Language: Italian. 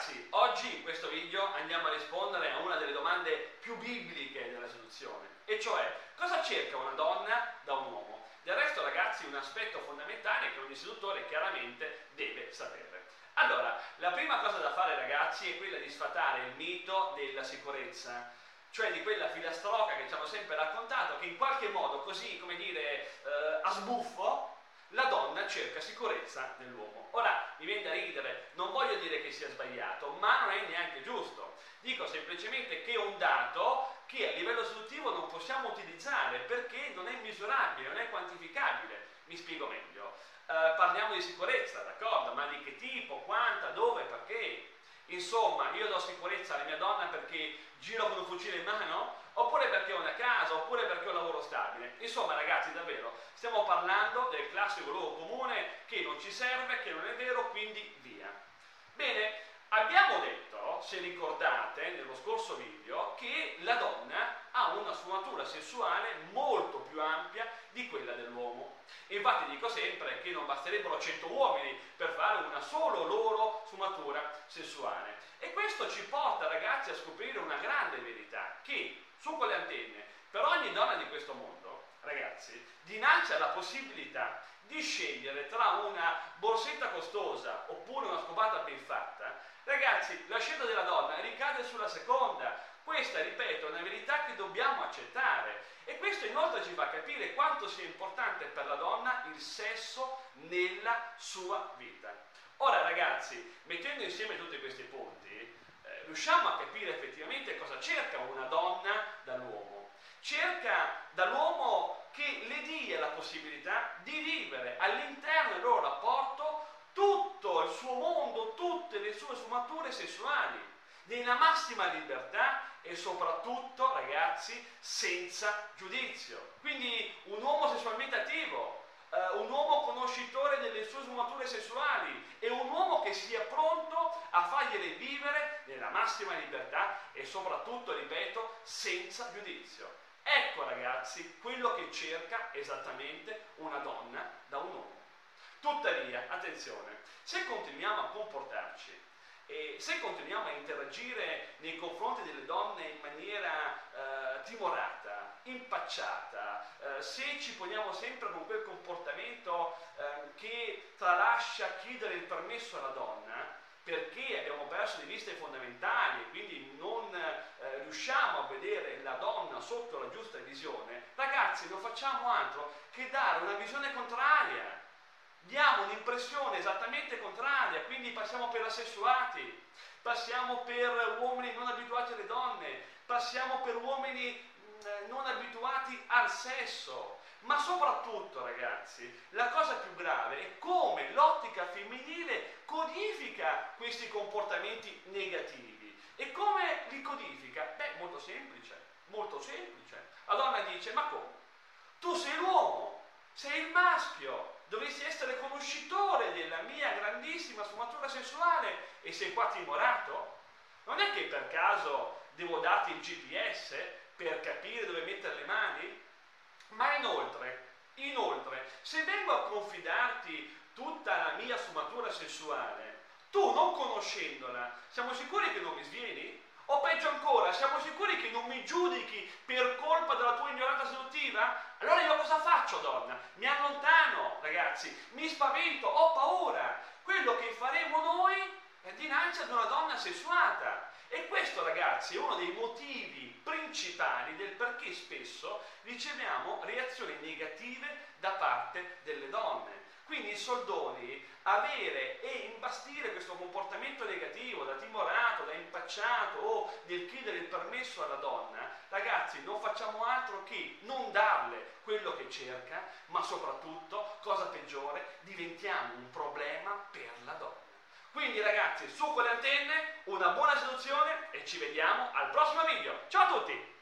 ragazzi, oggi in questo video andiamo a rispondere a una delle domande più bibliche della seduzione, e cioè cosa cerca una donna da un uomo? Del resto ragazzi un aspetto fondamentale che ogni seduttore chiaramente deve sapere. Allora, la prima cosa da fare ragazzi è quella di sfatare il mito della sicurezza, cioè di quella filastrocca che ci hanno sempre raccontato, che in qualche modo, così come dire, eh, a sbuffo, cerca sicurezza nell'uomo. Ora mi viene da ridere, non voglio dire che sia sbagliato, ma non è neanche giusto. Dico semplicemente che è un dato che a livello seduttivo non possiamo utilizzare perché non è misurabile, non è quantificabile. Mi spiego meglio. Eh, parliamo di sicurezza, d'accordo, ma di che tipo, quanta, dove, perché? Insomma, io do sicurezza alla mia donna perché giro con un fucile in mano? Oppure perché ho una casa, oppure perché stabile. Insomma, ragazzi, davvero, stiamo parlando del classico luogo comune che non ci serve, che non è vero, quindi via. Bene, abbiamo detto, se ricordate, nello scorso video, che la donna ha una sfumatura sessuale molto più ampia di quella dell'uomo. Infatti dico sempre che non basterebbero 100 uomini per fare una solo loro sfumatura sessuale. E questo ci porta ragazzi a scoprire una grande verità, che su quelle antenne, per ogni donna di questo mondo, ragazzi, dinanzi alla possibilità di scegliere tra una borsetta costosa oppure una scopata ben fatta, ragazzi, la scelta della donna ricade sulla seconda. Questa, ripeto, è una verità che dobbiamo accettare e questo inoltre ci fa capire quanto sia importante per la donna il sesso nella sua vita. Ora ragazzi, mettendo insieme tutti questi punti, eh, riusciamo a capire effettivamente cosa cerca una donna dall'uomo. Cerca dall'uomo che le dia la possibilità di vivere all'interno del loro rapporto tutto il suo mondo, tutte le sue sfumature sessuali, nella massima libertà e soprattutto, ragazzi, senza giudizio. Quindi un uomo sessualmente attivo, eh, un uomo conoscitore delle sue sfumature sessuali e un uomo che sia pronto a fargliele vivere nella massima libertà e soprattutto, ripeto, senza giudizio. Ecco ragazzi quello che cerca esattamente una donna da un uomo. Tuttavia, attenzione, se continuiamo a comportarci e se continuiamo a interagire nei confronti delle donne in maniera eh, timorata, impacciata, eh, se ci poniamo sempre con quel comportamento eh, che tralascia chiedere il permesso alla donna, perché abbiamo perso di vista i fondamentali e quindi non eh, riusciamo a vedere la donna sotto la giusta visione, ragazzi non facciamo altro che dare una visione contraria diamo un'impressione esattamente contraria, quindi passiamo per assessuati, passiamo per uomini non abituati alle donne, passiamo per uomini mm, non abituati al sesso. Ma soprattutto, ragazzi, la cosa più grave è come l'ottica femminile codifica questi comportamenti negativi. E come li codifica? Beh, molto semplice, molto semplice. La donna dice, ma come? Tu sei l'uomo, sei il maschio, dovessi essere conoscitore della mia grandissima sfumatura sessuale e sei qua timorato? Non è che per caso devo darti il GPS per capire dove mettere le mani? Ma inoltre, inoltre, se vengo a confidarti tutta la mia sfumatura sessuale, tu non conoscendola, siamo sicuri che non mi svieni? O peggio ancora, siamo sicuri che non mi giudichi per colpa della tua ignoranza seduttiva? Allora io cosa faccio, donna? Mi allontano, ragazzi, mi spavento, ho paura. Quello che faremo noi è dinanzi ad una donna sessuata. E questo, ragazzi, è uno dei motivi principali del perché spesso riceviamo reazioni negative da parte delle donne. Quindi i soldoni, avere e imbastire questo comportamento negativo da timorato, da impacciato o del chiedere il permesso alla donna, ragazzi non facciamo altro che non darle quello che cerca, ma soprattutto, cosa peggiore, diventiamo un problema. Quindi ragazzi, su quelle antenne, una buona seduzione e ci vediamo al prossimo video. Ciao a tutti!